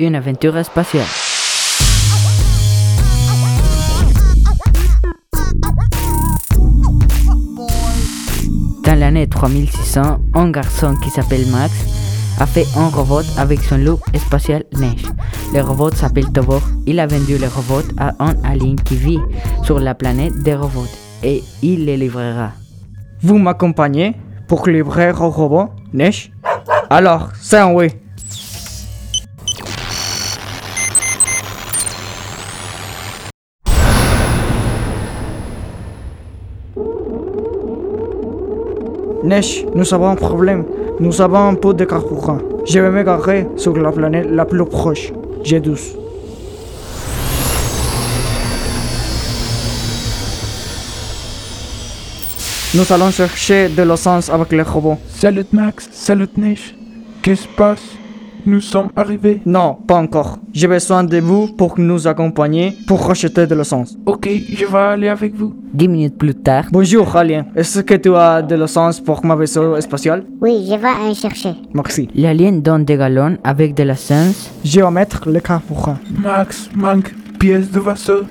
une aventure spatiale. Dans l'année 3600, un garçon qui s'appelle Max a fait un robot avec son loup spatial Neige. Le robot s'appelle Tobor. Il a vendu le robot à un alien qui vit sur la planète des robots et il les livrera. Vous m'accompagnez pour livrer au robot, Neige? Alors, c'est un oui. Neige, nous avons un problème. Nous avons un peu de carburant. Je vais me garer sur la planète la plus proche, G12. Nous allons chercher de l'essence avec les robots. Salut Max, salut Neige. Qu'est-ce qui se passe? Nous sommes arrivés. Non, pas encore. J'ai besoin de vous pour nous accompagner pour racheter de l'essence. Ok, je vais aller avec vous. Dix minutes plus tard, Bonjour, Alien. Est-ce que tu as de l'essence pour ma vaisseau spatial Oui, je vais en chercher. Merci. l'alien donne des galons avec de l'essence. Je vais mettre le carburant. Max manque pièce de vaisseau.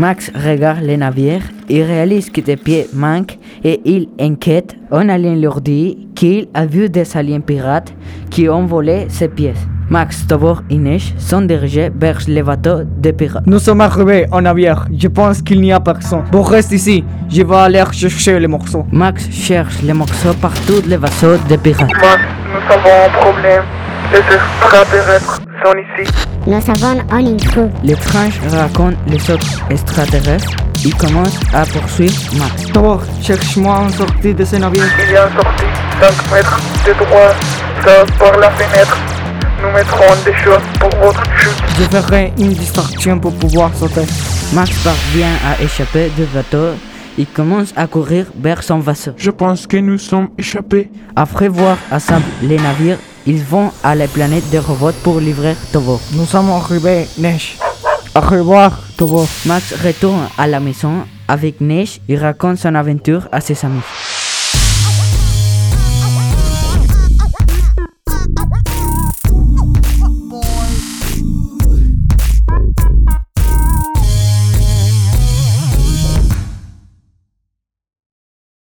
Max regarde les navires, il réalise que des pieds manquent et il inquiète. Un alien leur dit qu'il a vu des aliens pirates qui ont volé ses pièces. Max, Tobor et Neige sont dirigés vers les bateaux des pirates. Nous sommes arrivés en navire. Je pense qu'il n'y a personne. Bon, reste ici. Je vais aller chercher les morceaux. Max cherche les morceaux par tous les vaisseaux des pirates. Max, nous avons un problème. Les extraterrestres sont ici. Nous avons un intrus. L'étrange raconte les autres extraterrestres. Il commence à poursuivre Max. Thor, cherche-moi une sortie de ce navire. Il y a une sortie 5 mètres de droit. Ça par la fenêtre. Nous mettrons des choses pour votre chute. Je ferai une distraction pour pouvoir sauter. Max parvient à échapper du bateau. Il commence à courir vers son vaisseau. Je pense que nous sommes échappés. Après avoir assemblé les navires, ils vont à la planète des robots pour livrer Tobor. Nous sommes arrivés, Neige. Au revoir, Tobo. Max retourne à la maison avec Neige et raconte son aventure à ses amis.